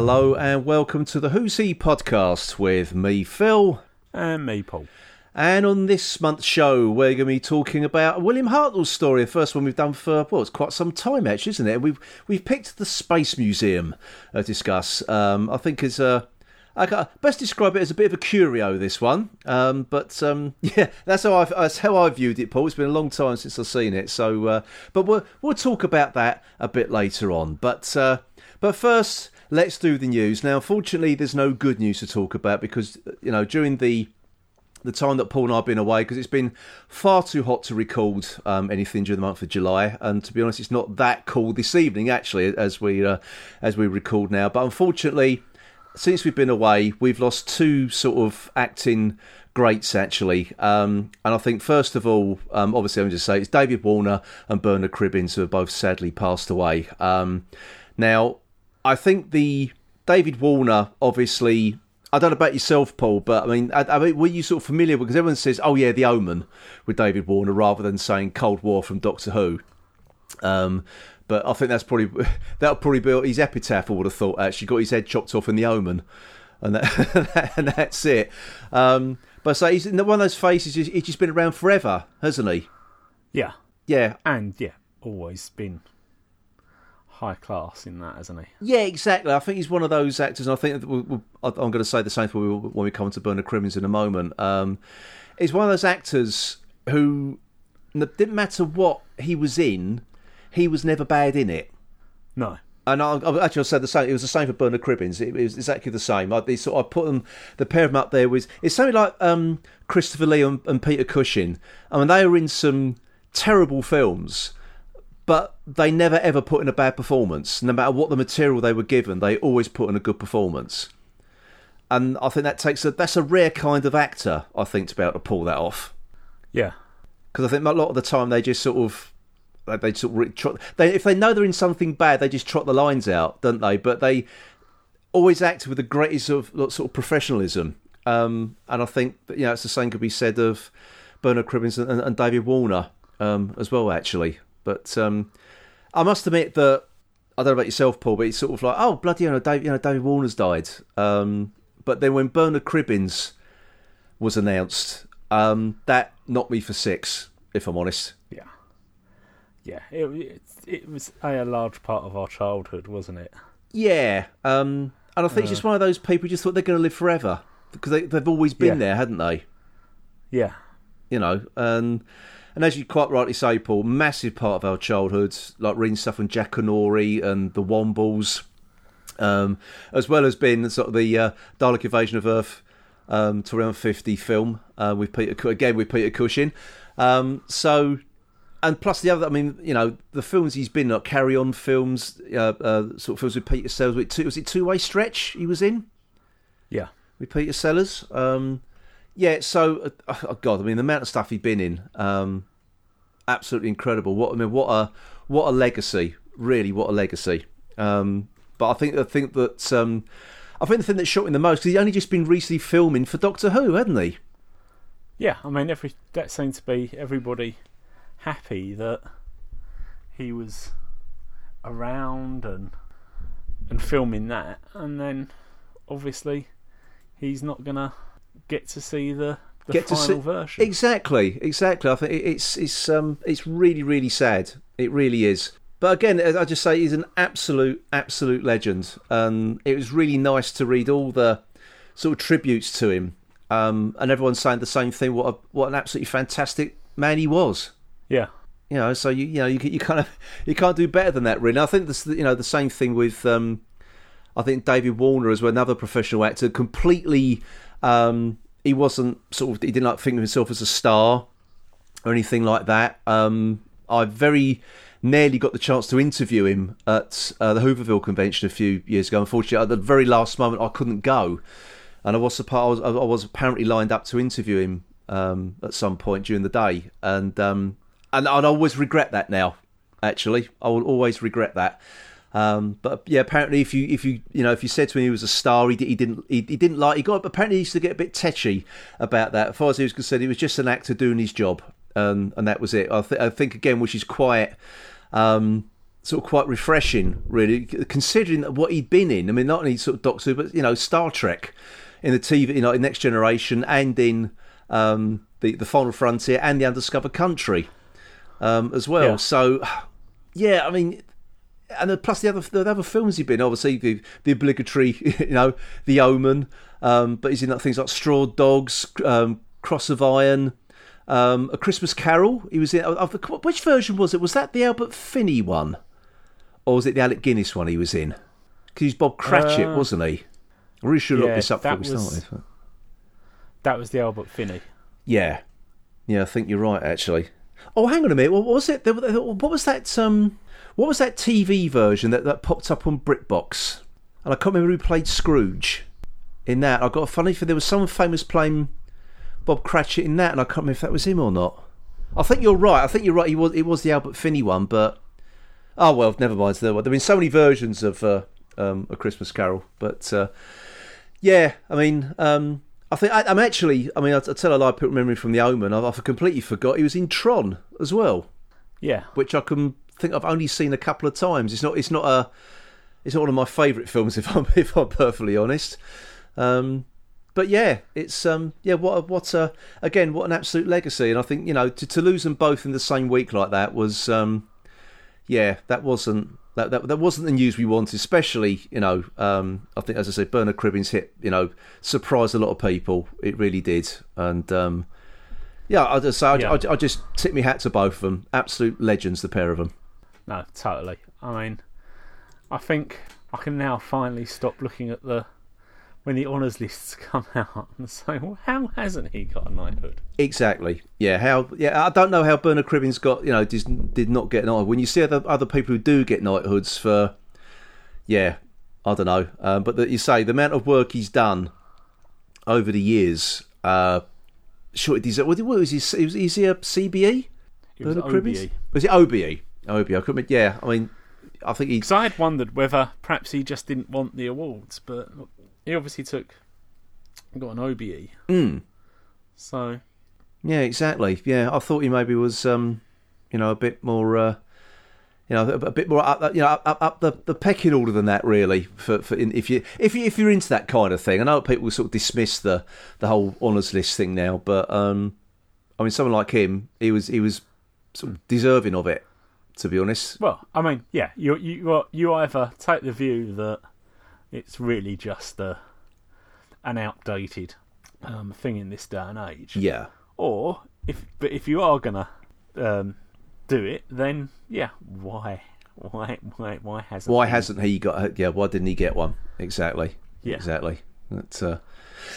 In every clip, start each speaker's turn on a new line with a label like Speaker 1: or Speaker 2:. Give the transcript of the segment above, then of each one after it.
Speaker 1: Hello and welcome to the Who's He podcast with me, Phil.
Speaker 2: And me, Paul.
Speaker 1: And on this month's show, we're going to be talking about William Hartnell's story, the first one we've done for well, it's quite some time actually, isn't it? We've we've picked the Space Museum to discuss. Um, I think it's a I got, best describe it as a bit of a curio. This one, um, but um, yeah, that's how I that's how I viewed it, Paul. It's been a long time since I've seen it, so uh, but we'll we'll talk about that a bit later on. But uh, but first, let's do the news. Now, unfortunately, there's no good news to talk about because you know during the the time that Paul and I have been away because it's been far too hot to record um, anything during the month of July, and to be honest, it's not that cool this evening actually as we uh, as we record now. But unfortunately, since we've been away, we've lost two sort of acting greats actually, um, and I think first of all, um, obviously, I'm just say it's David Warner and Bernard Cribbins who have both sadly passed away. Um, now, I think the David Warner obviously I don't know about yourself, Paul, but I mean, I, I mean, were you sort of familiar because everyone says, "Oh yeah, The Omen" with David Warner, rather than saying Cold War from Doctor Who. Um, but I think that's probably that'll probably be his epitaph. I would have thought. Actually, got his head chopped off in The Omen, and that, and that's it. Um, but so he's one of those faces. He's just been around forever, hasn't he?
Speaker 2: Yeah,
Speaker 1: yeah,
Speaker 2: and yeah, always been high class in that, hasn't he?
Speaker 1: Yeah, exactly. I think he's one of those actors. And I think we'll, we'll, I'm going to say the same thing when we come to Bernard Cribbins in a moment. Um, he's one of those actors who didn't matter what he was in, he was never bad in it.
Speaker 2: No.
Speaker 1: And I, I actually said the same. It was the same for Bernard Cribbins. It, it was exactly the same. I, sort of put them, the pair of them up there with. It's something like um, Christopher Lee and, and Peter Cushing. I mean, they were in some terrible films but they never ever put in a bad performance. No matter what the material they were given, they always put in a good performance. And I think that takes a that's a rare kind of actor. I think to be able to pull that off.
Speaker 2: Yeah,
Speaker 1: because I think a lot of the time they just sort of they sort of trot, they if they know they're in something bad, they just trot the lines out, don't they? But they always act with the greatest of sort of professionalism. Um, and I think that, you know it's the same could be said of Bernard Cribbins and, and David Warner um, as well. Actually, but um, I must admit that I don't know about yourself, Paul, but it's sort of like, oh bloody, you know, David, you know, David Warner's died. Um, but then when Bernard Cribbins was announced, um, that knocked me for six, if I'm honest.
Speaker 2: Yeah, yeah, it, it, it was a, large part of our childhood, wasn't it?
Speaker 1: Yeah, um, and I think uh, it's just one of those people who just thought they're going to live forever because they, have always been yeah. there, hadn't they?
Speaker 2: Yeah,
Speaker 1: you know, and and as you quite rightly say, Paul, massive part of our childhoods, like reading stuff from Jackanory and the Wombles, um, as well as being sort of the uh, Dalek Invasion of Earth um, to around 50 film uh, with Peter, again with Peter Cushing. Um, so, and plus the other, I mean, you know, the films he's been like Carry On films, uh, uh, sort of films with Peter Sellers. Was it Two Way Stretch he was in?
Speaker 2: Yeah.
Speaker 1: With Peter Sellers. Um, yeah, so uh, oh God, I mean the amount of stuff he'd been in, um, absolutely incredible. What I mean, what a what a legacy, really, what a legacy. Um, but I think I think that um, I think the thing that shocked the most because he'd only just been recently filming for Doctor Who, hadn't he?
Speaker 2: Yeah, I mean, every that seemed to be everybody happy that he was around and and filming that, and then obviously he's not gonna get to see the the
Speaker 1: get
Speaker 2: final
Speaker 1: to see,
Speaker 2: version.
Speaker 1: Exactly, exactly. I think it's it's um it's really really sad. It really is. But again, I just say he's an absolute absolute legend, and it was really nice to read all the sort of tributes to him. Um, and everyone's saying the same thing. What a, what an absolutely fantastic man he was.
Speaker 2: Yeah.
Speaker 1: You know, so you you know you you kind of you can't do better than that, really. I think this you know the same thing with um, I think David Warner as well, another professional actor, completely um, he wasn't sort of he didn't like think of himself as a star or anything like that. Um, I very nearly got the chance to interview him at uh, the Whooverville convention a few years ago. Unfortunately, at the very last moment, I couldn't go, and I was I was, I was apparently lined up to interview him um, at some point during the day, and um, and I'd always regret that now. Actually, I will always regret that. Um, but yeah, apparently, if you if you you know if you said to him he was a star, he, he didn't he, he, didn't like. He got apparently he used to get a bit tetchy about that. As far as he was concerned, he was just an actor doing his job, and and that was it. I, th- I think again, which is quite. Um, sort of quite refreshing, really, considering what he'd been in. I mean, not only sort of Doctor Who, but you know, Star Trek in the TV, you know, in Next Generation, and in um, the the Final Frontier and the Undiscovered Country um, as well.
Speaker 2: Yeah.
Speaker 1: So, yeah, I mean. And then plus the other the other films he's been obviously the the obligatory you know the Omen, um, but he's in like, things like Straw Dogs, um, Cross of Iron, um, A Christmas Carol. He was in. Which version was it? Was that the Albert Finney one, or was it the Alec Guinness one he was in? Because he's Bob Cratchit,
Speaker 2: Uh,
Speaker 1: wasn't he? I really should have
Speaker 2: yeah,
Speaker 1: looked this up before
Speaker 2: that
Speaker 1: we
Speaker 2: was-
Speaker 1: started. but-
Speaker 2: That was the Albert Finney.
Speaker 1: Yeah, yeah, I think you're right actually. Oh, hang on a minute. What was it? What was that? Um, what was that TV version that, that popped up on BritBox? And I can't remember who played Scrooge in that. I got a funny for there was someone famous playing Bob Cratchit in that, and I can't remember if that was him or not. I think you're right. I think you're right. He was. It was the Albert Finney one, but oh well, never mind. There have been so many versions of uh, um, a Christmas Carol, but uh, yeah, I mean, um, I think I, I'm actually. I mean, I, I tell a lie. I put memory from the Omen. I've, I've completely forgot he was in Tron as well,
Speaker 2: Yeah,
Speaker 1: which I can think I've only seen a couple of times. It's not. It's not a. It's not one of my favourite films, if I'm if I'm perfectly honest. Um, but yeah, it's um, yeah. What a, what a again what an absolute legacy, and I think you know to, to lose them both in the same week like that was um, yeah that wasn't that, that that wasn't the news we wanted. Especially you know um, I think as I said, Bernard Cribbins hit you know surprised a lot of people. It really did, and um, yeah, I just say I,
Speaker 2: Yeah.
Speaker 1: I, I just tip my hat to both of them. Absolute legends, the pair of them.
Speaker 2: No, totally. I mean, I think I can now finally stop looking at the when the honours lists come out and say, well, how hasn't he got a knighthood?
Speaker 1: Exactly. Yeah. How? Yeah. I don't know how Bernard Cribbins got. You know, did, did not get an knighthood. When you see other other people who do get knighthoods for, yeah, I don't know. Um, but that you say the amount of work he's done over the years. Uh, sure, it deserves. What was he? Was, is he a CBE?
Speaker 2: Was
Speaker 1: Bernard Cribbins?
Speaker 2: OBE.
Speaker 1: Was it OBE? OBE. I couldn't. Yeah. I mean, I think he.
Speaker 2: Because I had wondered whether perhaps he just didn't want the awards, but he obviously took got an OBE.
Speaker 1: Mm,
Speaker 2: So
Speaker 1: yeah. Exactly. Yeah. I thought he maybe was. Um, you know, a bit more. Uh, you know, a, bit more up, you know, up, up, the, the pecking order than that, really. For, for in, if you if you if you're into that kind of thing, I know people sort of dismiss the the whole honours list thing now, but um, I mean, someone like him, he was he was sort of deserving of it, to be honest.
Speaker 2: Well, I mean, yeah, you you you either take the view that it's really just a, an outdated um, thing in this day and age,
Speaker 1: Yeah,
Speaker 2: or if but if you are gonna um, do it, then yeah, why, why, why, why hasn't
Speaker 1: why
Speaker 2: he?
Speaker 1: hasn't he got? Yeah, why didn't he get one? Exactly.
Speaker 2: Yeah.
Speaker 1: Exactly. That's, uh,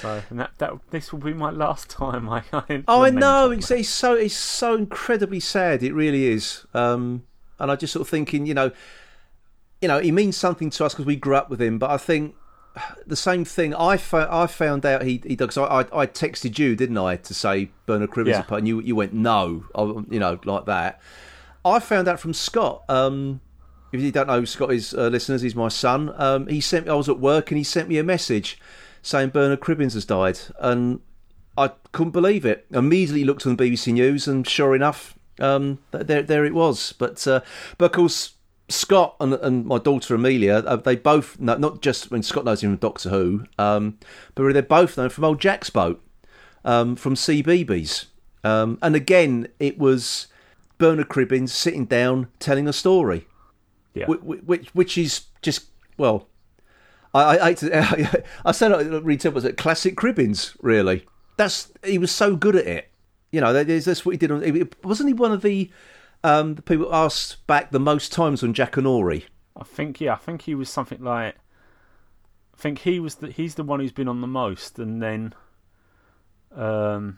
Speaker 2: so? And that that this will be my last time. I, I
Speaker 1: Oh, I know. It's, it's so it's so incredibly sad. It really is. Um, and I just sort of thinking, you know, you know, he means something to us because we grew up with him. But I think the same thing. I fo- I found out he he does. I, I I texted you, didn't I, to say Bernard Cribbins
Speaker 2: Yeah.
Speaker 1: apart, and you you went no, I, you know, like that. I found out from Scott. Um, if you don't know Scott is uh, listeners, he's my son. Um, he sent. I was at work and he sent me a message saying Bernard Cribbins has died, and I couldn't believe it. Immediately looked on the BBC News, and sure enough, um, there there it was. But uh, but of course, Scott and, and my daughter Amelia, uh, they both know, not just I mean Scott knows him from Doctor Who, um, but they're both known from Old Jack's Boat, um, from CBeebies. Um, and again, it was Bernard Cribbins sitting down telling a story
Speaker 2: yeah.
Speaker 1: which, which which is just well, I I, to, I said it really simple, was it classic Cribbins really? That's he was so good at it. You know, that's what he did. On, wasn't he one of the um, the people asked back the most times on Jackanory?
Speaker 2: I think yeah, I think he was something like. I think he was the he's the one who's been on the most, and then, um,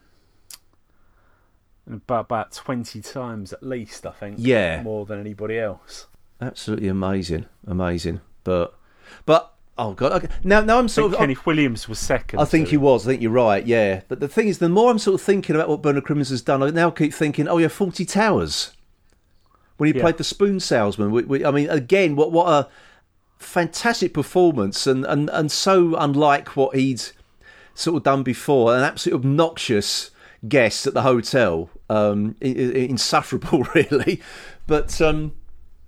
Speaker 2: about about twenty times at least. I think.
Speaker 1: Yeah.
Speaker 2: More than anybody else.
Speaker 1: Absolutely amazing, amazing. But but oh god, okay. now now I'm
Speaker 2: I
Speaker 1: sort
Speaker 2: think
Speaker 1: of
Speaker 2: Kenneth Williams was second.
Speaker 1: I think he was. I think you're right. Yeah, but the thing is, the more I'm sort of thinking about what Bernard Cribbins has done, I now keep thinking, oh yeah, Fawlty Towers. When he
Speaker 2: Yeah.
Speaker 1: played the spoon salesman, we, we, I mean, again, what what a fantastic performance, and, and and so unlike what he'd sort of done before, an absolute obnoxious guest at the hotel, um, i- i- insufferable really. But um,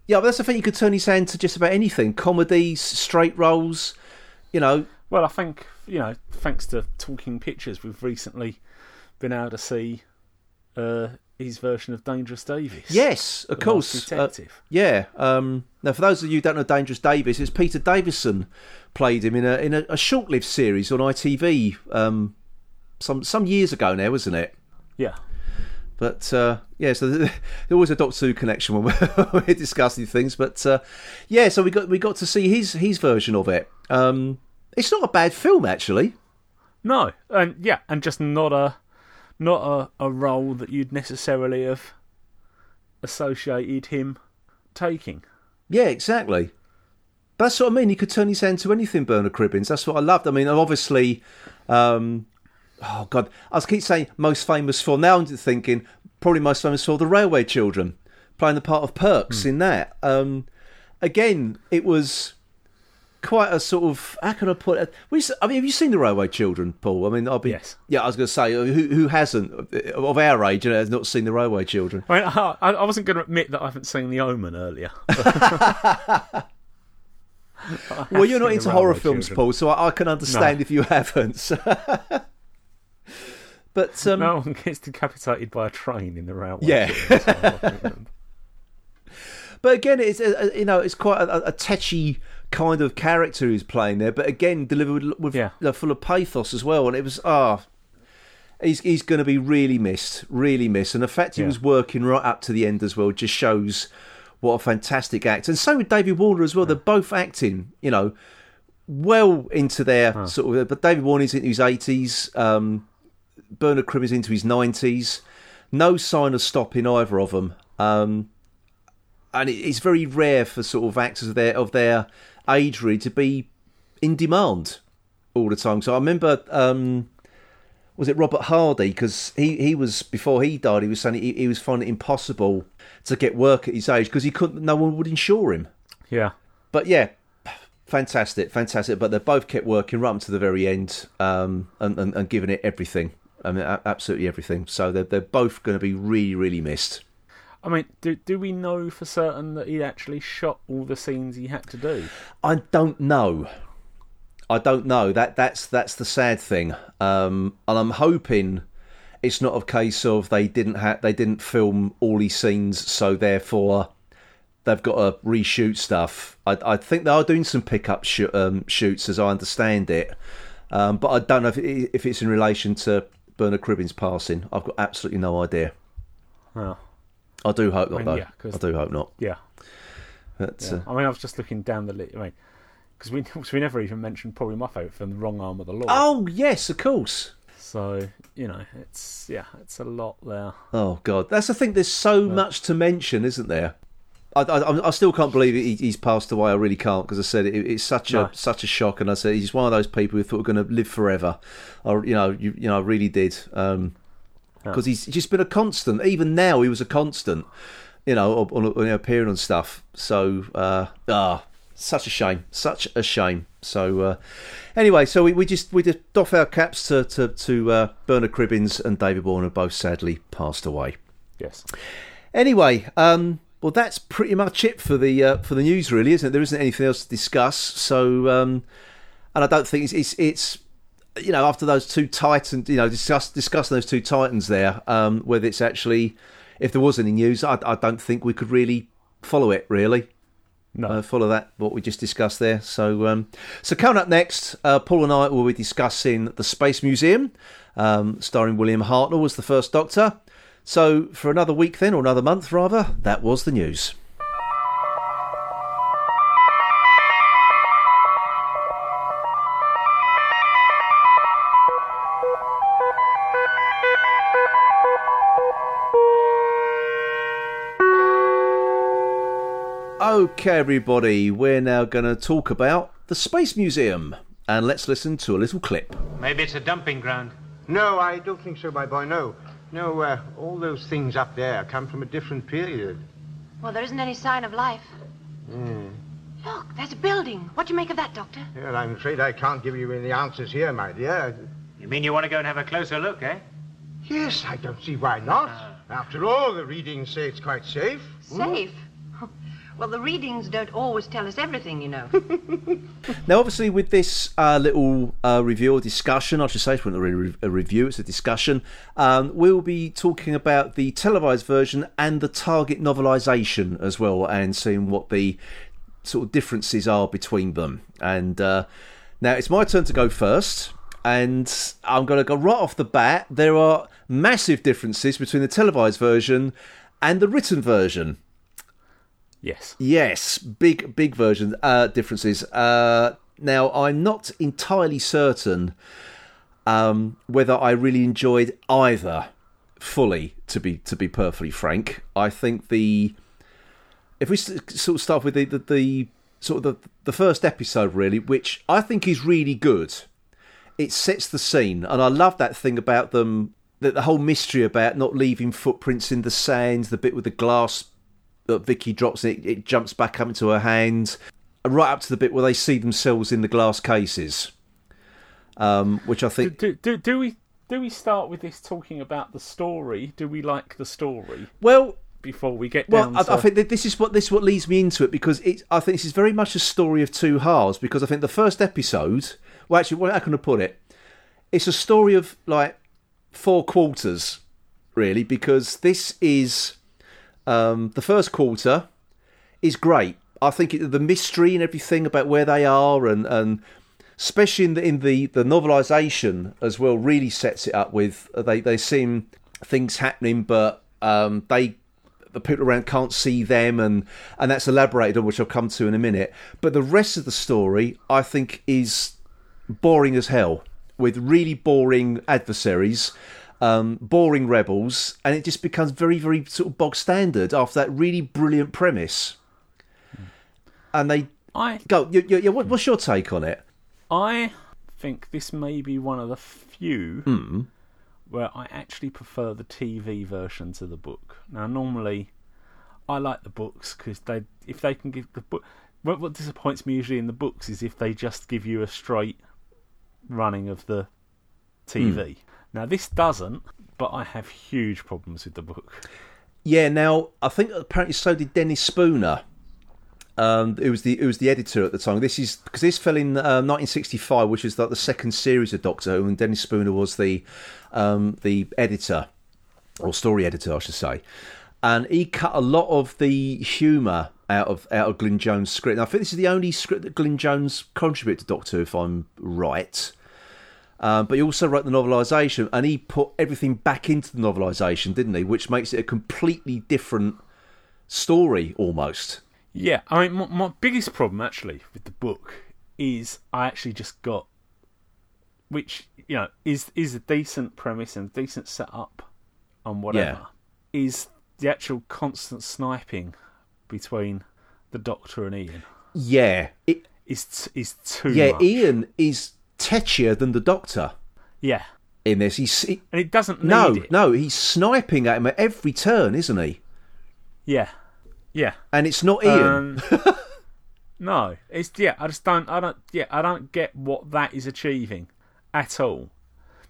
Speaker 1: Yeah, but that's the thing. You could turn his hand to just about anything: comedies, straight roles. You know,
Speaker 2: Well, I think you know, thanks to Talking Pictures, we've recently been able to see uh, his version of Dangerous Davies.
Speaker 1: yes, of course. Uh,
Speaker 2: Detective.
Speaker 1: yeah. Um, now, for those of you who don't know Dangerous Davies, it's Peter Davison played him in a in a, a short-lived series on ITV um, some some years ago now, wasn't it?
Speaker 2: yeah.
Speaker 1: But uh, yeah, so there's always a Doctor Who connection when we're, we're discussing things. But uh, yeah, so we got we got to see his his version of it. Um, it's not a bad film actually.
Speaker 2: No, and yeah, and just not a not a, a role that you'd necessarily have associated him taking.
Speaker 1: Yeah, exactly. That's what I mean. He could turn his hand to anything, Bernard Cribbins. That's what I loved. I mean, obviously, um, oh god, I was keep saying most famous for. Now I'm thinking probably most famous for the Railway Children, playing the part of Perks hmm. in that. Um, again, it was quite a sort of how can I put it? We, I mean, have you seen the Railway Children, Paul? I mean, I'll be
Speaker 2: Yes.
Speaker 1: Yeah, I was going to say uh, who who hasn't uh, of our age and has not seen the Railway Children.
Speaker 2: I, mean, I, I wasn't going to admit that I haven't seen The Omen earlier.
Speaker 1: Well, you're not into horror films,
Speaker 2: Children.
Speaker 1: Paul, so I, I can understand
Speaker 2: No.
Speaker 1: if you haven't. but um,
Speaker 2: no one gets decapitated by a train in the railway.
Speaker 1: Yeah.
Speaker 2: Children, so I think-
Speaker 1: but again, it's uh, you know it's quite a, a tetchy kind of character who's playing there, but again delivered with
Speaker 2: Yeah.
Speaker 1: uh, full of pathos as well. And it was ah, he's he's going to be really missed, really missed. And the fact he
Speaker 2: Yeah.
Speaker 1: was working right up to the end as well just shows what a fantastic act. And so with David Warner as well. They're both acting, you know, well into their sort of. But David Warner's in his eighties. Um, Bernard Cribbins into his nineties. No sign of stopping either of them. Um, and it, it's very rare for sort of actors of their of their age really to be in demand all the time. So I remember, um, was it Robert Hardy? Because he, he was before he died, he was saying he, he was finding it impossible to get work at his age because he couldn't. No one would insure him.
Speaker 2: yeah.
Speaker 1: But yeah, fantastic, fantastic. But they both kept working right up to the very end um, and, and, and giving it everything. I mean, a- absolutely everything. So they're, they're both going to be really, really missed.
Speaker 2: I mean, do do we know for certain that he actually shot all the scenes he had to do?
Speaker 1: I don't know. I don't know. That that's that's the sad thing. Um, and I'm hoping it's not a case of they didn't ha- they didn't film all these scenes, so therefore they've got to reshoot stuff. I, I think they are doing some pickup sh- um, shoots, as I understand it. Um, but I don't know if, it, if it's in relation to Bernard Cribbin's passing. I've got absolutely no idea.
Speaker 2: Well,
Speaker 1: I do hope not,
Speaker 2: mean,
Speaker 1: though.
Speaker 2: yeah,
Speaker 1: I do hope not.
Speaker 2: yeah.
Speaker 1: But,
Speaker 2: yeah.
Speaker 1: uh,
Speaker 2: I mean, I was just looking down the list. I mean, because we 'cause we never even mentioned probably my favourite film, The Wrong Arm of the Law.
Speaker 1: oh yes, of course.
Speaker 2: So you know, it's yeah, it's a lot there.
Speaker 1: Oh God, that's the thing. There's so much to mention, isn't there? I, I, I still can't believe he, he's passed away. I really can't because I said it, it's such a
Speaker 2: No.
Speaker 1: such a shock, and I said he's one of those people who thought were going to live forever. I, you know, you, you know, I really did because he's just been a constant. Even now, he was a constant. You know, on, on, on appearing on stuff. So, uh, ah, such a shame, such a shame. So, uh, anyway, so we, we just we just doff our caps to to, to uh, Bernard Cribbins and David Warner, both sadly passed away.
Speaker 2: Yes.
Speaker 1: Anyway, um, well, that's pretty much it for the uh, for the news, really, isn't it? There isn't anything else to discuss. So, um, and I don't think it's, it's it's you know after those two titans, you know, discuss discussing those two titans there, um, whether it's actually if there was any news, I, I don't think we could really follow it really.
Speaker 2: No.
Speaker 1: Uh, follow that what we just discussed there. So, um, so coming up next, uh, Paul and I will be discussing the Space Museum, um, starring William Hartnell as the first Doctor. So, for another week then, or another month rather, that was the news. Okay, everybody, we're now going to talk about the Space Museum. And let's listen to a little clip.
Speaker 3: Maybe it's a dumping ground.
Speaker 4: No, I don't think so, my boy. No. No, uh, all those things up there come from a different period.
Speaker 5: Well, there isn't any sign of life.
Speaker 4: Hmm.
Speaker 5: Look, there's a building. What do you make of that, Doctor?
Speaker 4: Well, I'm afraid I can't give you any answers here, my dear.
Speaker 3: You mean you want to go and have a closer look, eh?
Speaker 4: Yes, I don't see why not. After all, the readings say it's quite safe.
Speaker 5: Safe. Well, the readings don't always tell us everything, you know.
Speaker 1: Now, obviously, with this uh, little uh, review or discussion, I should say, it's not really a review, it's a discussion, um, we'll be talking about the televised version and the target novelisation as well, and seeing what the sort of differences are between them. And uh, now it's my turn to go first. And I'm going to go right off the bat. There are massive differences between the televised version and the written version.
Speaker 2: Yes.
Speaker 1: Yes, big big version uh, differences. Uh, now I'm not entirely certain um, whether I really enjoyed either fully. To be to be perfectly frank, I think the if we sort of start with the, the, the sort of the, the first episode really, which I think is really good. It sets the scene, and I love that thing about them. That the whole mystery about not leaving footprints in the sand, the bit with the glass that Vicky drops it, it jumps back up into her hands, right up to the bit where they see themselves in the glass cases, um, which I think.
Speaker 2: do, do, do we do we start with this talking about the story? Do we like the story
Speaker 1: Well,
Speaker 2: before we get
Speaker 1: well,
Speaker 2: down
Speaker 1: I,
Speaker 2: to?
Speaker 1: I think that this is what this is what leads me into it because it. I think this is very much a story of two halves because I think the first episode. Well, actually, well, how can I put it? It's a story of like four quarters, really, because this is um, the first quarter is great. I think it, the mystery and everything about where they are, and, and especially in the in the the novelisation as well, really sets it up. With uh, they they seem things happening, but um, they the people around can't see them, and and that's elaborated on, which I'll come to in a minute. But the rest of the story, I think, is boring as hell with really boring adversaries um, boring rebels, and it just becomes very, very sort of bog standard after that really brilliant premise. And they
Speaker 2: I
Speaker 1: go, yeah, yeah, yeah, what, what's your take on it?
Speaker 2: I think this may be one of the few
Speaker 1: Hmm.
Speaker 2: where I actually prefer the TV version to the book. Now, normally, I like the books because they, if they can give the book, what, what disappoints me usually in the books is if they just give you a straight running of the TV.
Speaker 1: Hmm.
Speaker 2: Now, this doesn't, but I have huge problems with the book.
Speaker 1: Yeah, now I think apparently so did Dennis Spooner. Um, it was the it was the editor at the time. This is because this fell in uh, 1965, which is like the second series of Doctor Who, and Dennis Spooner was the um, the editor or story editor, I should say. And he cut a lot of the humour out of out of Glyn Jones' script. And I think this is the only script that Glyn Jones contributed to Doctor Who, if I'm right. Um, but he also wrote the novelisation, and he put everything back into the novelisation, didn't he? Which makes it a completely different story, almost.
Speaker 2: Yeah, I mean, my, my biggest problem actually with the book is I actually just got, which you know is is a decent premise and decent setup and whatever, is the actual constant sniping between the Doctor and Ian
Speaker 1: Yeah, it,
Speaker 2: is t- is too
Speaker 1: yeah.
Speaker 2: much.
Speaker 1: Ian is tetchier than the Doctor
Speaker 2: yeah,
Speaker 1: in this. He's he,
Speaker 2: and it doesn't need
Speaker 1: no,
Speaker 2: it.
Speaker 1: no. He's sniping at him at every turn, isn't he?
Speaker 2: Yeah, yeah.
Speaker 1: And it's not Ian.
Speaker 2: Um, no, it's yeah. I just don't. I don't. Yeah, I don't get what that is achieving at all.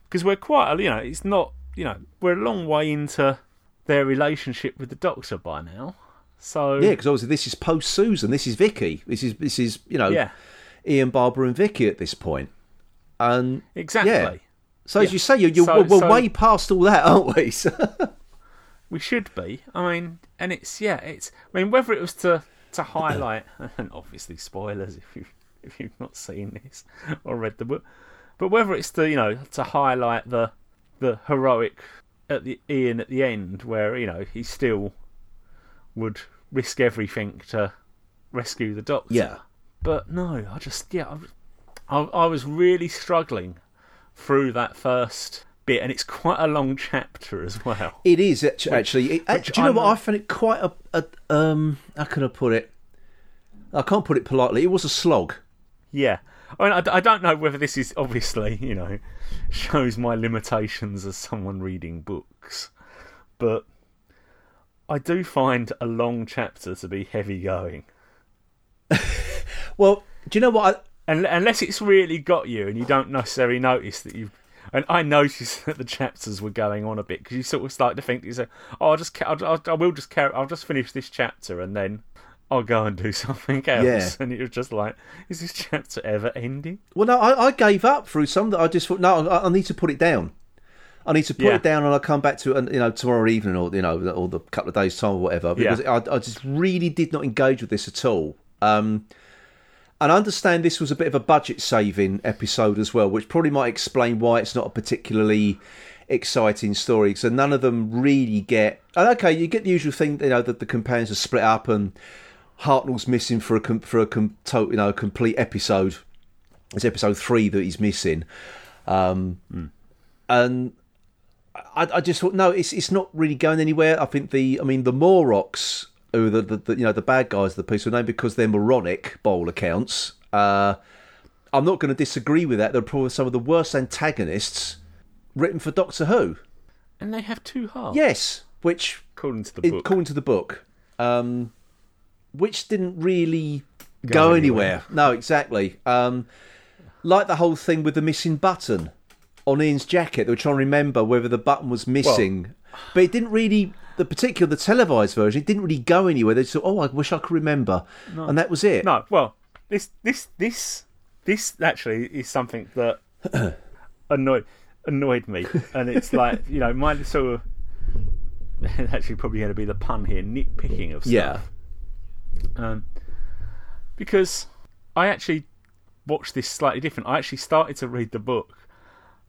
Speaker 2: Because we're quite. You know, it's not. You know, we're a long way into their relationship with the Doctor by now. So
Speaker 1: yeah, because obviously this is post Susan. This is Vicky. This is this is you know
Speaker 2: yeah,
Speaker 1: Ian, Barbara, and Vicky at this point. And
Speaker 2: exactly.
Speaker 1: Yeah. so as you say, you're, you're
Speaker 2: So-
Speaker 1: we're
Speaker 2: so-
Speaker 1: way past all that, aren't we?
Speaker 2: We should be. I mean, and it's yeah, it's. I mean, whether it was to to highlight, and obviously spoilers if you if you've not seen this or read the book, but whether it's to you know to highlight the the heroic at the Ian at the end, where you know he still would risk everything to rescue the Doctor.
Speaker 1: yeah.
Speaker 2: But no, I just yeah, I, I, I was really struggling through that first bit, and it's quite a long chapter as well.
Speaker 1: It is actu- actually. It,
Speaker 2: which
Speaker 1: do you know
Speaker 2: I'm
Speaker 1: what? I found it quite a, a. Um, how can I put it? I can't put it politely. It was a slog.
Speaker 2: Yeah. I mean, I don't know whether this is obviously, you know, shows my limitations as someone reading books, but I do find a long chapter to be heavy going.
Speaker 1: Well, do you know what?
Speaker 2: Un- Unless it's really got you and you don't necessarily notice that you've. And I noticed that the chapters were going on a bit because you sort of start to think, you say, "Oh, I'll just, I'll, I'll, I will just carry, I'll just finish this chapter and then I'll go and do something else.
Speaker 1: Yeah.
Speaker 2: And it was just like, is this chapter ever ending?
Speaker 1: Well, no, I, I gave up through some that I just thought, no, I, I need to put it down. I need to put
Speaker 2: Yeah.
Speaker 1: it down, and I'll come back to it, and, you know, tomorrow evening or you know, or the couple of days time or whatever. Because
Speaker 2: Yeah.
Speaker 1: I, I just really did not engage with this at all. Um, and I understand this was a bit of a budget saving episode as well, which probably might explain why it's not a particularly exciting story. So none of them really get. and Okay, you get the usual thing, you know, that the companions are split up and Hartnell's missing for a for a com- to- you know a complete episode. It's episode three that he's missing, um, and I, I just thought no, it's it's not really going anywhere. I think the I mean the Moroks, who are the, the, the you know the bad guys of the piece were named because they're moronic all accounts. Uh, I'm not going to disagree with that. They're probably some of the worst antagonists written for Doctor Who.
Speaker 2: And they have two halves.
Speaker 1: Yes, which
Speaker 2: According to the book.
Speaker 1: according to the book, um, which didn't really go,
Speaker 2: Go
Speaker 1: anywhere.
Speaker 2: anywhere.
Speaker 1: No, exactly. Um, like the whole thing with the missing button on Ian's jacket. They were trying to remember whether the button was missing, but it didn't really. The particular the televised version, it didn't really go anywhere. They just thought, "Oh, I wish I could remember," and that was it.
Speaker 2: No, well, this this this this actually is something that annoyed annoyed me, and it's like you know my sort of actually probably going to be the pun here, nitpicking of stuff.
Speaker 1: Yeah,
Speaker 2: um, because I actually watched this slightly different. I actually started to read the book,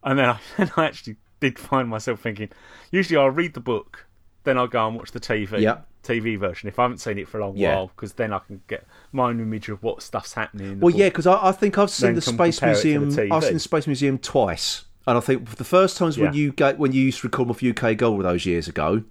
Speaker 2: and then I, and I actually did find myself thinking. Usually, I'll read the book, then I'll go and watch the TV
Speaker 1: Yeah.
Speaker 2: TV version if I haven't seen it for a long
Speaker 1: Yeah.
Speaker 2: while, because then I can get my own image of what stuff's happening.
Speaker 1: Well,
Speaker 2: book.
Speaker 1: yeah, because I, I think I've seen
Speaker 2: Then
Speaker 1: the Space
Speaker 2: to the
Speaker 1: Museum. I've seen the Space Museum twice, and I think the first times when
Speaker 2: Yeah.
Speaker 1: you go, when you used to record off UK Gold those years ago,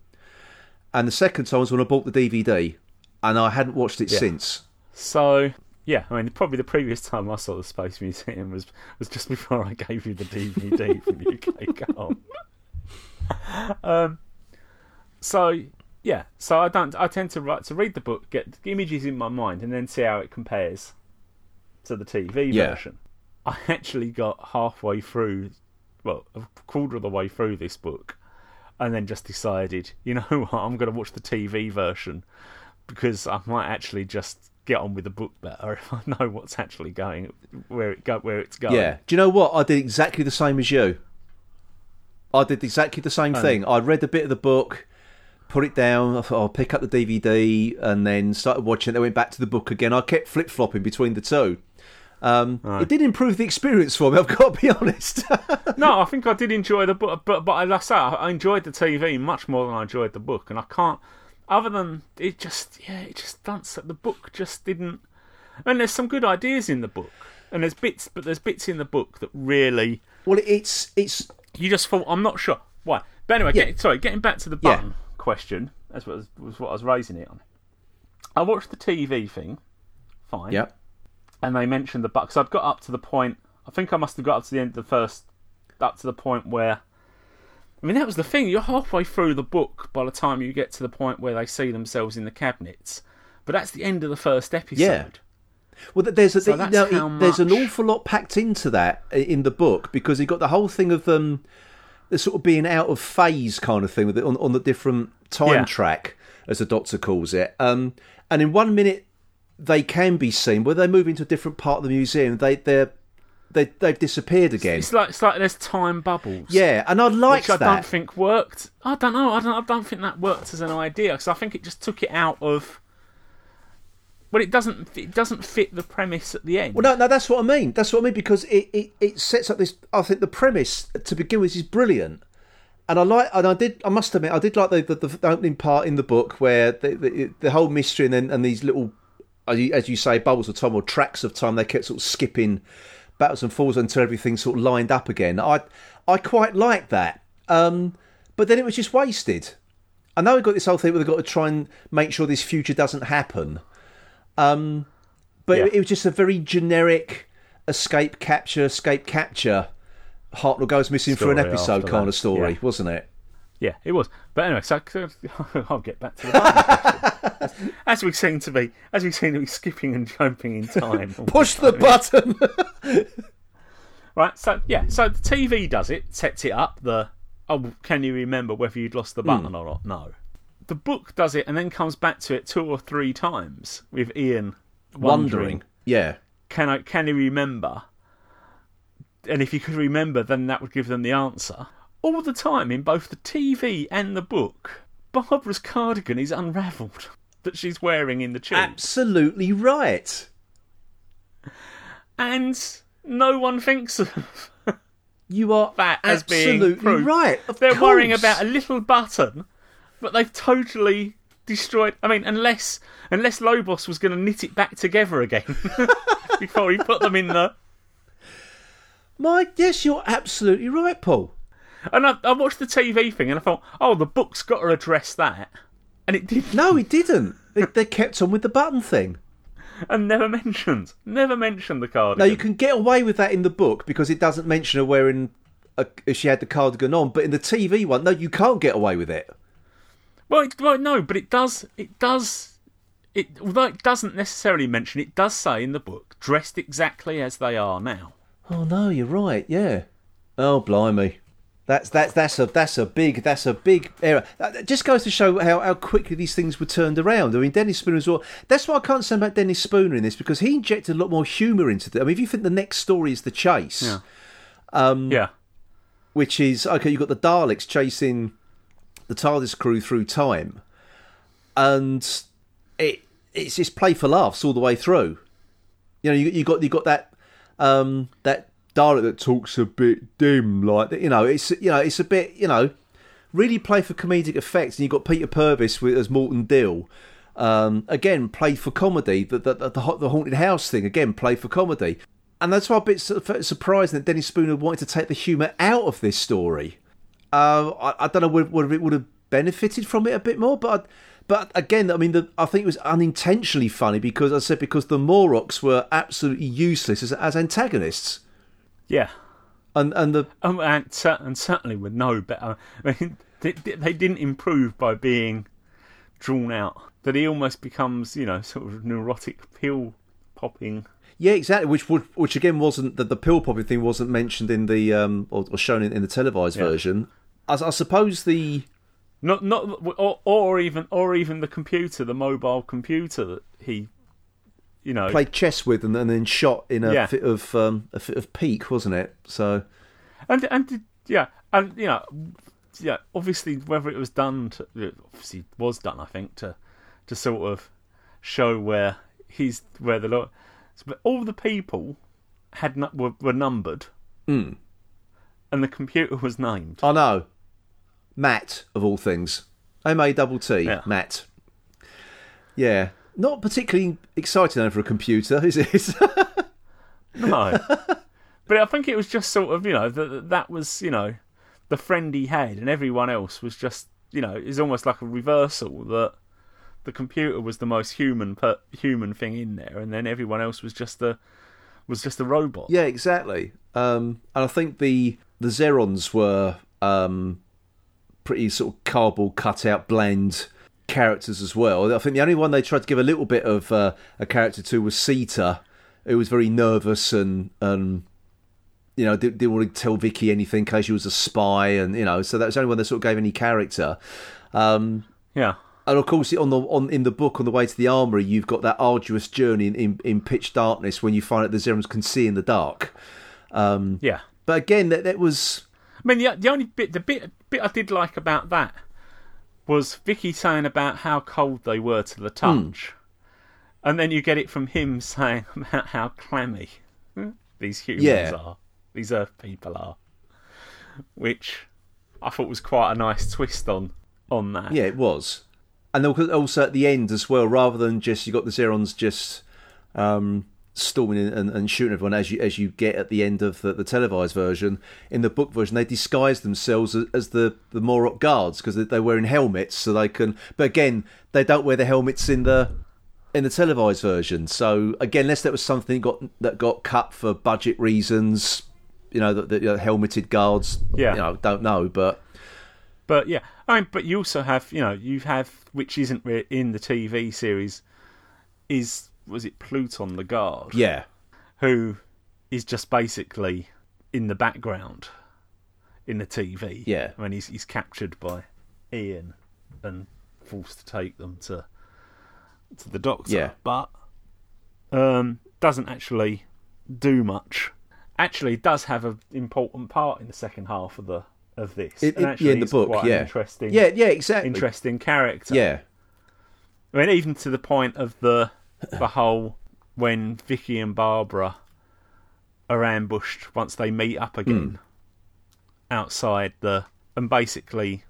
Speaker 1: and the second time was when I bought the DVD, and I hadn't watched it
Speaker 2: Yeah.
Speaker 1: since.
Speaker 2: So yeah, I mean, probably the previous time I saw the Space Museum was was just before I gave you the DVD from UK Gold. um, so yeah, so I don't. I tend to write to read the book, get the images in my mind, and then see how it compares to the TV
Speaker 1: Yeah.
Speaker 2: version. I actually got halfway through, well, a quarter of the way through this book, and then just decided, you know what, I'm going to watch the TV version because I might actually just get on with the book better if I know what's actually going, where it go, where it's going.
Speaker 1: Yeah. Do you know what? I did exactly the same as you. I did exactly the same thing. I read a bit of the book, put it down. I thought I'll pick up the DVD, and then started watching. it. Then went back to the book again. I kept flip flopping between the two. Um, It did improve the experience for me. I've got to be honest.
Speaker 2: no, I think I did enjoy the book, but but like I say, I enjoyed the TV much more than I enjoyed the book, and I can't. Other than it, just yeah, it just doesn't. The book just didn't. And there's some good ideas in the book, and there's bits, but there's bits in the book that really
Speaker 1: well, it's it's
Speaker 2: you just thought I'm not sure why. But anyway,
Speaker 1: Yeah.
Speaker 2: get, sorry, getting back to the
Speaker 1: Yeah.
Speaker 2: button question. That's what was, was what I was raising it on. I watched the TV thing, fine.
Speaker 1: yeah.
Speaker 2: and they mentioned the button bucks. I'd got up to the point. I think I must have got up to the end of the first, up to the point where. I mean, that was the thing. You're halfway through the book by the time you get to the point where they see themselves in the cabinets, but that's the end of the first episode.
Speaker 1: Yeah. Well, there's a,
Speaker 2: So
Speaker 1: you
Speaker 2: that's
Speaker 1: know, it- there's an awful lot packed into that in the book because he got the whole thing of um, sort of being out of phase kind of thing with it on, on the different time
Speaker 2: Yeah.
Speaker 1: track, as the Doctor calls it. Um, and in one minute they can be seen, where they move into a different part of the museum, they they're they they've disappeared again.
Speaker 2: It's like it's like there's time bubbles.
Speaker 1: Yeah, and I liked
Speaker 2: which I don't think worked. I don't know. I don't. I don't think that worked as an idea because I think it just took it out of. Well, it doesn't. It doesn't fit the premise at the end.
Speaker 1: Well, no, no, that's what I mean. That's what I mean because it, it, it sets up this. I think the premise to begin with is brilliant, and I like. And I did. I must admit, I did like the the, the opening part in the book where the the, the whole mystery and then and these little, as you, as you say, bubbles of time or tracks of time. They kept sort of skipping battles and falls until everything sort of lined up again. I I quite like that. Um, but then it was just wasted. I know we've got this whole thing where they've got to try and make sure this future doesn't happen. Um, but
Speaker 2: Yeah.
Speaker 1: it, it was just a very generic escape capture, escape capture. Hartnell goes missing for an episode kind
Speaker 2: that,
Speaker 1: of story,
Speaker 2: yeah.
Speaker 1: wasn't it?
Speaker 2: Yeah, it was. But anyway, so I'll get back to the button as we seem to be, as we seem to be skipping and jumping in time.
Speaker 1: Push the button.
Speaker 2: Right. So yeah. So the TV does it, sets it up. The oh, can you remember whether you'd lost the hmm. button or not? No. the book does it and then comes back to it two or three times with Ian
Speaker 1: Wondering. Yeah.
Speaker 2: can I can he remember? And if he could remember, then that would give them the answer. All the time in both the TV and the book, Barbara's cardigan is unravelled that she's wearing in the tube,
Speaker 1: Absolutely right.
Speaker 2: and no one thinks of
Speaker 1: You are
Speaker 2: that as being
Speaker 1: absolutely
Speaker 2: proof.
Speaker 1: right.
Speaker 2: They're worrying about a little button, but they've totally destroyed. I mean, unless unless Lobos was going to knit it back together again before he put them in the.
Speaker 1: My, yes, you're absolutely right, Paul.
Speaker 2: And I, I watched the TV thing and I thought, oh, the book's got to address that, and it did,
Speaker 1: No, it didn't. they, they kept on with the button thing.
Speaker 2: and never mentioned, never mentioned the cardigan.
Speaker 1: Now you can get away with that in the book because it doesn't mention her wearing a, if she had the cardigan on, but in the TV one, no, you can't get away with it.
Speaker 2: Well, it, well, no, but it does. It does. It although it doesn't necessarily mention, it does say in the book, dressed exactly as they are now.
Speaker 1: Oh no, you're right. Yeah. Oh blimey, that's that's that's a that's a big that's a big error. That that just goes to show how, how quickly these things were turned around. I mean, Dennis Spooner as well. That's why I can't say about Dennis Spooner in this because he injected a lot more humour into it. I mean, if you think the next story is the chase,
Speaker 2: Yeah.
Speaker 1: Mm.
Speaker 2: yeah.
Speaker 1: which is okay, you've got the Daleks chasing the TARDIS crew through time, and it it's just play for laughs all the way through. You know, you you got you got that um, that Dalek that talks a bit dim, like you know, it's you know, it's a bit you know, really play for comedic effects, and you have got Peter Purves with, as Morton Dill. Um, again, play for comedy. The, the, the, the haunted house thing again, play for comedy. And that's why I'm a bit su- surprising that Dennis Spooner wanted to take the humour out of this story. Uh, I, I don't know whether, it would have benefited from it a bit more, but but again, I mean, the, I think it was unintentionally funny because I said because the Morlocks were absolutely useless as, as antagonists,
Speaker 2: Yeah.
Speaker 1: and and the
Speaker 2: Um, and, and certainly with no better. I mean, they, they didn't improve by being drawn out. That he almost becomes, you know, sort of neurotic pill popping.
Speaker 1: yeah, exactly. Which would which again wasn't that the pill popping thing wasn't mentioned in the um or, or shown in, in the televised
Speaker 2: Yeah.
Speaker 1: version. I, I suppose the
Speaker 2: Not not or, or even or even the computer, the mobile computer that he, you know,
Speaker 1: played chess with and, and then shot in a
Speaker 2: Yeah.
Speaker 1: fit of um a fit of pique, wasn't it? So
Speaker 2: and and yeah, and you know, yeah. Obviously, whether it was done, to, it obviously was done. I think to to sort of show where he's where the lot, but all the people had were, were numbered,
Speaker 1: Hmm.
Speaker 2: and the computer was named.
Speaker 1: I know. Matt, of all things. M A double T,
Speaker 2: Yeah.
Speaker 1: Matt. Yeah. Not particularly exciting though for a computer, is it?
Speaker 2: No, but I think it was just sort of you know that that was you know the friend he had, and everyone else was just you know it's almost like a reversal that the computer was the most human per, human thing in there, and then everyone else was just a was just a robot.
Speaker 1: yeah, exactly. Um, and I think the the Xerons were um, pretty sort of cardboard cutout bland characters as well. I think the only one they tried to give a little bit of uh, a character to was Sita, who was very nervous and and you know didn't, didn't want to tell Vicky anything in case she was a spy, and you know so that was the only one they sort of gave any character. Um,
Speaker 2: Yeah,
Speaker 1: and of course, on the on in the book, on the way to the armory, you've got that arduous journey in, in, in pitch darkness when you find out the Xerons can see in the dark.
Speaker 2: Um, yeah.
Speaker 1: But again, that that was
Speaker 2: I mean, the the only bit the bit bit I did like about that was Vicky saying about how cold they were to the touch, and then you get it from him saying about how clammy these humans
Speaker 1: Yeah.
Speaker 2: are, these Earth people are, which I thought was quite a nice twist on on that.
Speaker 1: yeah, it was. And al- also at the end as well, rather than just you got the Xerons just um, storming in and, and shooting everyone as you as you get at the end of the, the televised version. In the book version, they disguise themselves as, as the the Morok guards because they're wearing helmets, so they can. But again, they don't wear the helmets in the in the televised version. So again, unless that was something got that got cut for budget reasons, you know, the, the you know, helmeted guards.
Speaker 2: Yeah.
Speaker 1: you know, don't know, but
Speaker 2: But yeah, I mean, but you also have, you know, you have which isn't in the TV series, is was it Pluton the guard?
Speaker 1: yeah,
Speaker 2: who is just basically in the background in the TV.
Speaker 1: Yeah.
Speaker 2: when he's he's captured by Ian and forced to take them to to the doctor.
Speaker 1: Yeah.
Speaker 2: But um, doesn't actually do much. Actually, does have an important part in the second half of the of this.
Speaker 1: It-
Speaker 2: and
Speaker 1: it-
Speaker 2: actually
Speaker 1: yeah, in the book,
Speaker 2: quite an
Speaker 1: yeah.
Speaker 2: interesting,
Speaker 1: Yeah, yeah, exactly.
Speaker 2: interesting character.
Speaker 1: Yeah,
Speaker 2: I mean, even to the point of the the whole when Vicky and Barbara are ambushed once they meet up again hmm. outside the and basically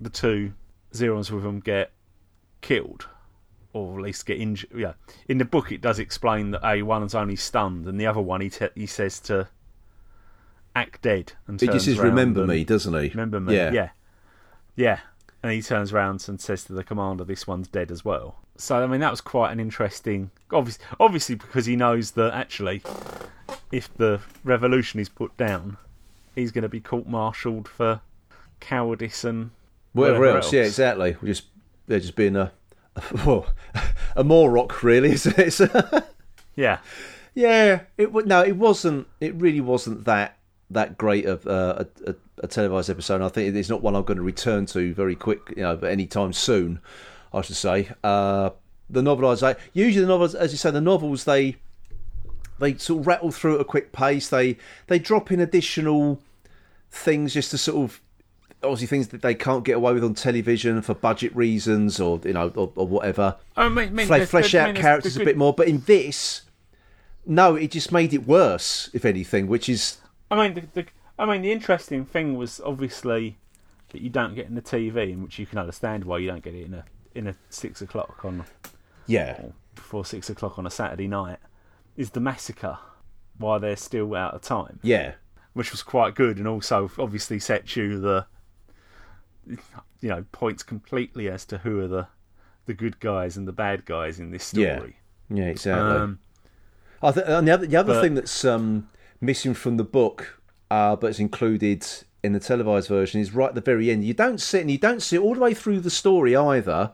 Speaker 2: the two Xerons with them get killed or at least get injured. Yeah, in the book it does explain that a one's only stunned and the other one he te- he says to act dead and
Speaker 1: he just says, "Remember me," doesn't he?
Speaker 2: Remember me?
Speaker 1: Yeah.
Speaker 2: Yeah. yeah. And he turns around and says to the commander, "This one's dead as well." So I mean, that was quite an interesting. Obviously, obviously because he knows that actually, if the revolution is put down, he's going to be court-martialed for cowardice and
Speaker 1: Whatever,
Speaker 2: whatever
Speaker 1: else. yeah, exactly. We're just they're just being a, a Morok, really. Isn't it? It's-
Speaker 2: yeah,
Speaker 1: yeah, it no, it wasn't. It really wasn't that that great of uh, a, a, a televised episode. And I think it's not one I'm going to return to very quick, you know, but anytime soon. I should say. Uh, the novelisation. Usually, the novels, as you say, the novels they they sort of rattle through at a quick pace. They they drop in additional things just to sort of obviously things that they can't get away with on television for budget reasons or you know or, or whatever.
Speaker 2: I mean, I mean,
Speaker 1: Fle-
Speaker 2: there's-
Speaker 1: flesh
Speaker 2: I
Speaker 1: out
Speaker 2: mean,
Speaker 1: characters a bit more, but in this, no, it just made it worse. If anything, which is
Speaker 2: I mean, the, the I mean, the interesting thing was obviously that you don't get in the TV, in which you can understand why you don't get it in a in a six o'clock on
Speaker 1: yeah,
Speaker 2: before six o'clock on a Saturday night, is the massacre while they're still out of time,
Speaker 1: yeah,
Speaker 2: which was quite good, and also obviously sets you the you know points completely as to who are the the good guys and the bad guys in this
Speaker 1: Yeah.
Speaker 2: story.
Speaker 1: yeah, exactly.
Speaker 2: Um,
Speaker 1: I th- and the other, the other
Speaker 2: but-
Speaker 1: thing that's um, missing from the book, uh, but it's included in the televised version, is right at the very end. You don't see it, and you don't see it all the way through the story either.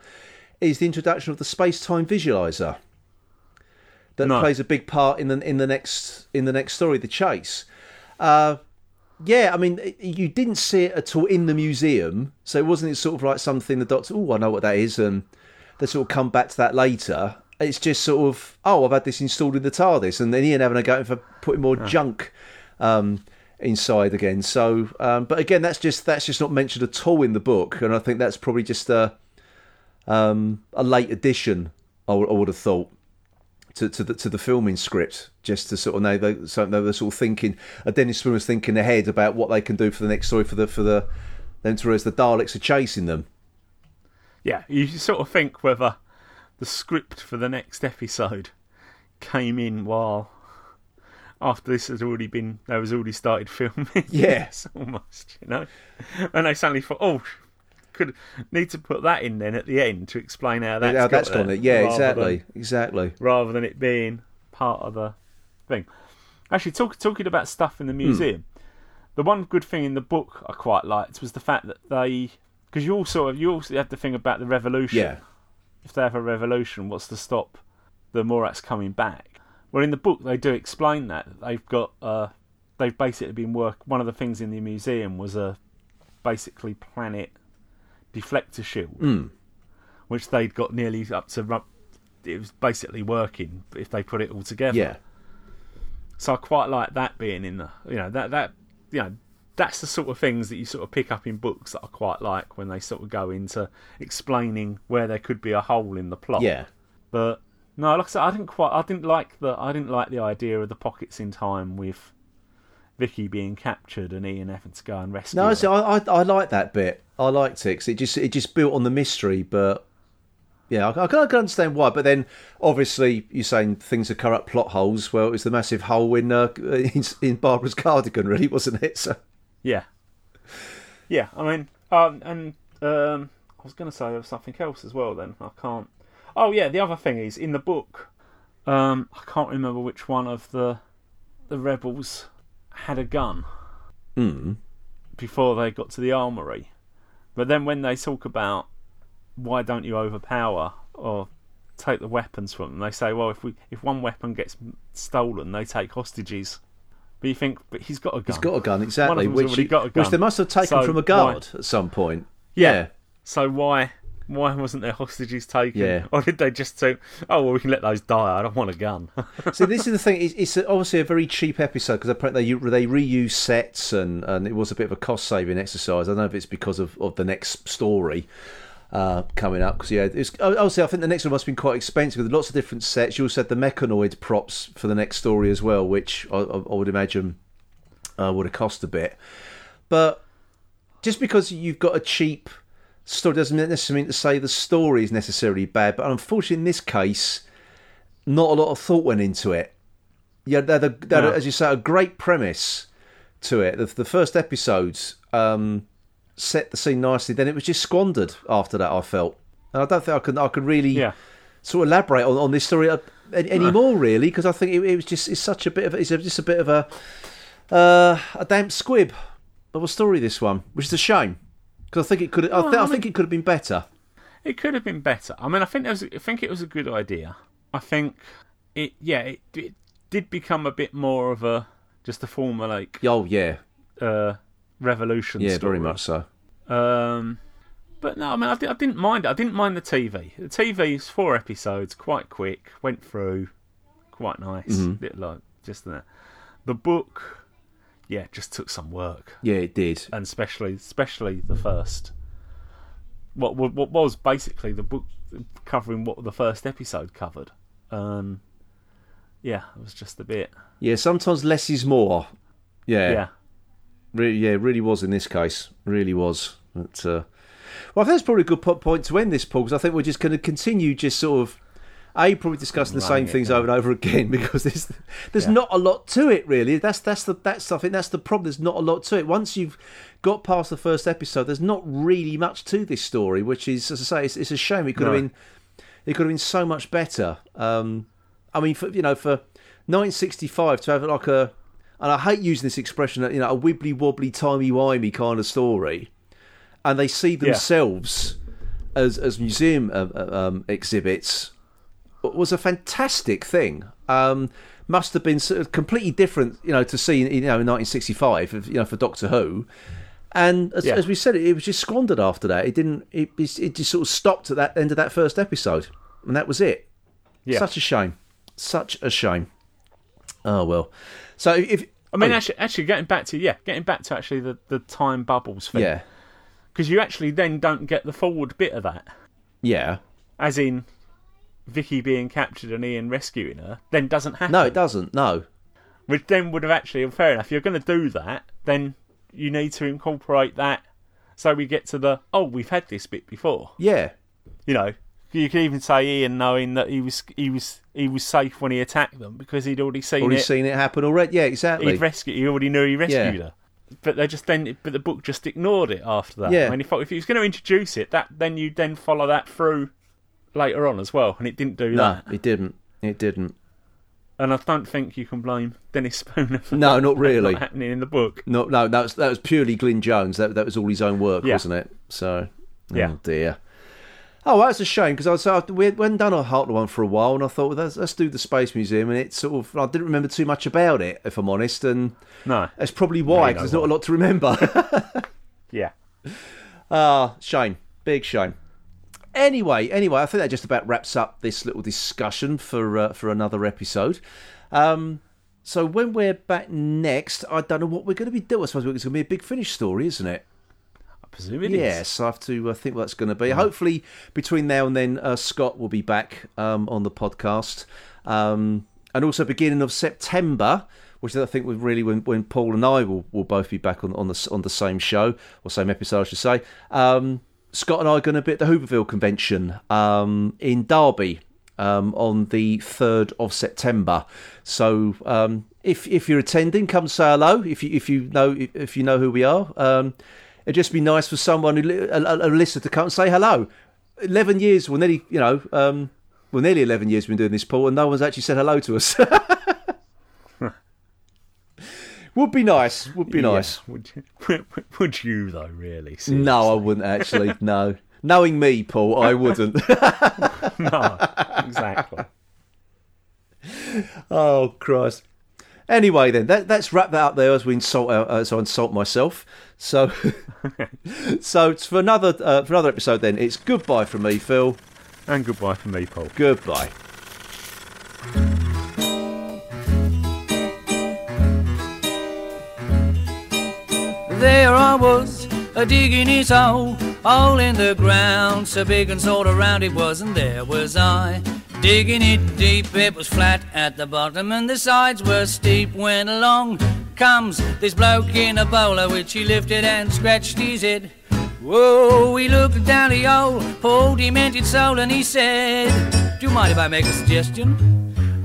Speaker 1: Is the introduction of the space-time visualizer that
Speaker 2: No.
Speaker 1: plays a big part in the in the next in the next story, the chase. Uh, yeah, I mean, you didn't see it at all in the museum, so it wasn't sort of like something the doctor. Oh, I know what that is, and they sort of come back to that later. It's just sort of, oh, I've had this installed in the TARDIS, and then Ian having a go for putting more junk um, inside again. So, um, but again, that's just that's just not mentioned at all in the book, and I think that's probably just a um, a late addition. I would- have thought to, to the to the filming script, just to sort of know they so they were sort of thinking. Uh, Dennis Spooner was thinking ahead about what they can do for the next story for the for the them to as the Daleks are chasing them.
Speaker 2: yeah, you sort of think whether the script for the next episode came in while after this has already been they was already started filming. Yes, almost, you know. And they suddenly thought, oh, could need to put that in then at the end to explain how that's,
Speaker 1: How that's gone. Yeah, exactly,
Speaker 2: than-
Speaker 1: exactly.
Speaker 2: rather than it being part of the thing. Actually, talk, talking about stuff in the hmm. museum, the one good thing in the book I quite liked was the fact that they, because you also you also had the thing about the revolution.
Speaker 1: Yeah,
Speaker 2: If they have a revolution, what's to stop the Moroks coming back? Well, in the book they do explain that they've got uh, they've basically been work. One of the things in the museum was a basically planet deflector shield, which they'd got nearly up to. It was basically working if they put it all together.
Speaker 1: yeah,
Speaker 2: So I quite like that being in the you know that that you know that's the sort of things that you sort of pick up in books that I quite like when they sort of go into explaining where there could be a hole in the plot.
Speaker 1: yeah.
Speaker 2: But no, like I said, I didn't quite I didn't like the I didn't like the idea of the pockets in time with Vicky being captured and Ian having to go and rescue.
Speaker 1: No, I, I I like that bit. I liked it 'cause it just it just built on the mystery, but. Yeah, I, I can I can understand why, but then obviously you're saying things are corrupt plot holes. Well, it was the massive hole in uh, in, in Barbara's cardigan, really, wasn't it? So
Speaker 2: Yeah. Yeah, I mean, um, and um, I was going to say there was something else as well. Then I can't. Oh yeah, the other thing is in the book. Um, I can't remember which one of the the rebels had a gun
Speaker 1: mm,
Speaker 2: before they got to the armory, but then when they talk about why don't you overpower or take the weapons from them, they say, well, if we if one weapon gets stolen, they take hostages. But you think, but he's got a gun.
Speaker 1: he's got a gun exactly, which
Speaker 2: already
Speaker 1: he-
Speaker 2: got a
Speaker 1: which they must have taken
Speaker 2: So
Speaker 1: from a
Speaker 2: why-
Speaker 1: guard at some point.
Speaker 2: Yeah. So why Why wasn't there hostages taken?
Speaker 1: Yeah.
Speaker 2: Or did they just say, "Oh, well, we can let those die. I don't want a gun."
Speaker 1: So this is the thing. It's, it's obviously a very cheap episode because they they reuse sets and, and it was a bit of a cost saving exercise. I don't know if it's because of, of the next story uh, coming up because yeah, it's, obviously I think the next one must have been quite expensive with lots of different sets. You also had the Mechonoid props for the next story as well, which I, I would imagine uh, would have cost a bit. But just because you've got a cheap story doesn't necessarily mean to say the story is necessarily bad. But unfortunately, in this case, not a lot of thought went into it. Yeah, they had, a, they had a-
Speaker 2: No.
Speaker 1: as you say, a great premise to it. The, the first episodes um, set the scene nicely. Then it was just squandered after that. I felt, and I don't think I could I could really
Speaker 2: yeah.
Speaker 1: sort of elaborate on, on this story uh, anymore, really, because I think it, it was just it's such a bit of it's a, just a bit of a uh, a damp squib of a story. This one, which is a shame, because I think it could I, th- I think it could have been better.
Speaker 2: It could have been better. I mean, I think there was, I think it was a good idea. I think it, yeah, it, it did become a bit more of a just a formulaic
Speaker 1: Oh yeah,
Speaker 2: uh, revolution.
Speaker 1: yeah,
Speaker 2: story.
Speaker 1: very much so.
Speaker 2: Um, but no, I mean, I, di- I didn't mind it. I didn't mind the TV. The TV is four episodes, quite quick, went through, quite nice.
Speaker 1: Mm-hmm.
Speaker 2: Bit like just that. The book, yeah, just took some work,
Speaker 1: Yeah, it did.
Speaker 2: and especially, especially the first. What what, what was basically the book covering what the first episode covered. Um, yeah, it was just a bit.
Speaker 1: Yeah, sometimes less is more. Yeah,
Speaker 2: Yeah,
Speaker 1: Really, yeah, really was in this case. Really was. But, uh, well, I think that's probably a good point to end this, Paul, because I think we're just going to continue just sort of. A probably discussing the same things
Speaker 2: down.
Speaker 1: over and over again because there's there's
Speaker 2: Yeah.
Speaker 1: not a lot to it really. That's that's the that's I think that's the problem. There's not a lot to it. Once you've got past the first episode, there's not really much to this story, which is as I say, it's, it's a shame. It could have been it could have been so much better. Um, I mean, for you know, for 1965 to have like a, and I hate using this expression, you know, a wibbly wobbly, timey wimey kind of story, and they see themselves as as museum uh, uh, um, exhibits was a fantastic thing. Um, must have been sort of completely different, you know, to see you know in 1965, you know, for Doctor Who. And as,
Speaker 2: Yeah.
Speaker 1: as we said, it, it was just squandered after that. It didn't. It, it just sort of stopped at that end of that first episode, and that was it.
Speaker 2: yeah.
Speaker 1: Such a shame. Such a shame. Oh well. So if
Speaker 2: I mean,
Speaker 1: oh,
Speaker 2: actually, actually, getting back to yeah, getting back to actually the, the time bubbles thing.
Speaker 1: yeah,
Speaker 2: because you actually then don't get the forward bit of that,
Speaker 1: yeah.
Speaker 2: as in Vicky being captured and Ian rescuing her. Then doesn't happen.
Speaker 1: No, it doesn't. No.
Speaker 2: Which then would have actually fair enough. If you're going to do that, then you need to incorporate that. So we get to the oh, we've had this bit before.
Speaker 1: Yeah.
Speaker 2: You know, you could even say Ian knowing that he was he was he was safe when he attacked them because he'd already seen it
Speaker 1: Already
Speaker 2: it.
Speaker 1: seen it happen already. Yeah, exactly.
Speaker 2: He'd rescued. He already knew he rescued
Speaker 1: Yeah.
Speaker 2: her. But they just then, but the book just ignored it after that.
Speaker 1: Yeah.
Speaker 2: I mean, if if he was going to introduce it, that then you then follow that through later on as well, and it didn't do
Speaker 1: no,
Speaker 2: that.
Speaker 1: it didn't. It didn't.
Speaker 2: And I don't think you can blame Dennis Spooner for
Speaker 1: No,
Speaker 2: that
Speaker 1: not really.
Speaker 2: not happening in the book.
Speaker 1: No, no, that was that was purely Glyn Jones. That that was all his own work,
Speaker 2: Yeah.
Speaker 1: wasn't it? So, oh
Speaker 2: Yeah.
Speaker 1: oh dear. Oh, that's a shame because I was I, we hadn't done a Hartnell one for a while, and I thought, well, let's, let's do the Space Museum, and it sort of I didn't remember too much about it, if I'm honest, and
Speaker 2: No.
Speaker 1: that's probably why because
Speaker 2: know
Speaker 1: there's not a lot to remember.
Speaker 2: Yeah.
Speaker 1: Ah, shame, big shame. Anyway, anyway, I think that just about wraps up this little discussion for uh, for another episode. Um, so when we're back next, I don't know what we're going to be doing. I suppose it's going to be a big finish story, isn't it?
Speaker 2: I presume it is.
Speaker 1: yes, I have to uh, think what that's going to be. Hopefully, between now and then, uh, Scott will be back um, on the podcast, um, and also beginning of September, which I think was really when, when Paul and I will, will both be back on on the on the same show or same episode, I should say. Um, Scott and I are going to be at the Whooverville convention um, in Derby um, on the third of September. So um, if if you're attending, come say hello. If you if you know if you know who we are, um, it'd just be nice for someone who a, a, listener to come and say hello. Eleven years, well, nearly you know, um, well, nearly eleven years we've been doing this, Paul, and no one's actually said hello to us. would be nice. Would be
Speaker 2: Yeah.
Speaker 1: nice.
Speaker 2: Would you, would you though? Really?
Speaker 1: No, I wouldn't actually. No, knowing me, Paul, I wouldn't.
Speaker 2: no. Exactly.
Speaker 1: Oh Christ. Anyway, then that, let's wrap that up there as we insult our, as I insult myself. So, so it's for another uh, for another episode. Then it's goodbye from me, Phil.
Speaker 2: And goodbye from me, Paul.
Speaker 1: Goodbye.
Speaker 6: There I was, a digging his hole, hole in the ground, so big and sort of round it was, and there was I. Digging it deep, it was flat at the bottom, and the sides were steep. When along comes this bloke in a bowler, which he lifted and scratched his head. Whoa, he looked down the old poor demented soul, and he said, Do you mind if I make a suggestion?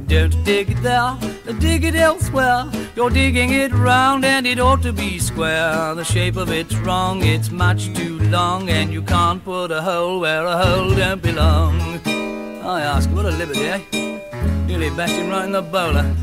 Speaker 6: Don't dig it there, dig it elsewhere. You're digging it round and it ought to be square. The shape of it's wrong, it's much too long, and you can't put a hole where a hole don't belong. I ask, what a liberty, eh? Nearly bashed him right in the bowler.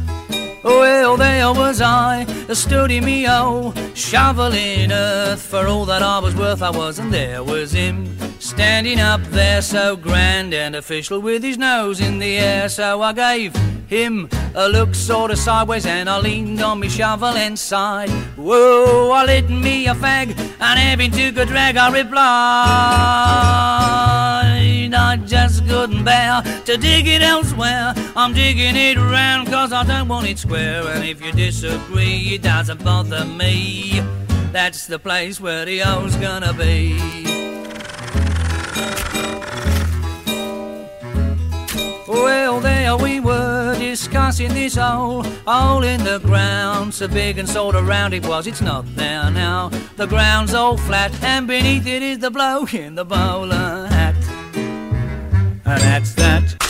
Speaker 6: Well, there was I, a sturdy me oh, shoveling earth for all that I was worth. I was, and there was him, standing up there so grand and official with his nose in the air. So I gave him a look sort of sideways and I leaned on me shovel and sighed. Whoa, I lit me a fag and having took a drag, I replied. I just couldn't bear to dig it elsewhere. I'm digging it round cause I don't want it square. And if you disagree, it doesn't bother me. That's the place where the hole's gonna be. Well, there we were discussing this hole, hole in the ground, so big and sort of round it was. It's not there now. The ground's all flat, and beneath it is the bloke in the bowler and that's that.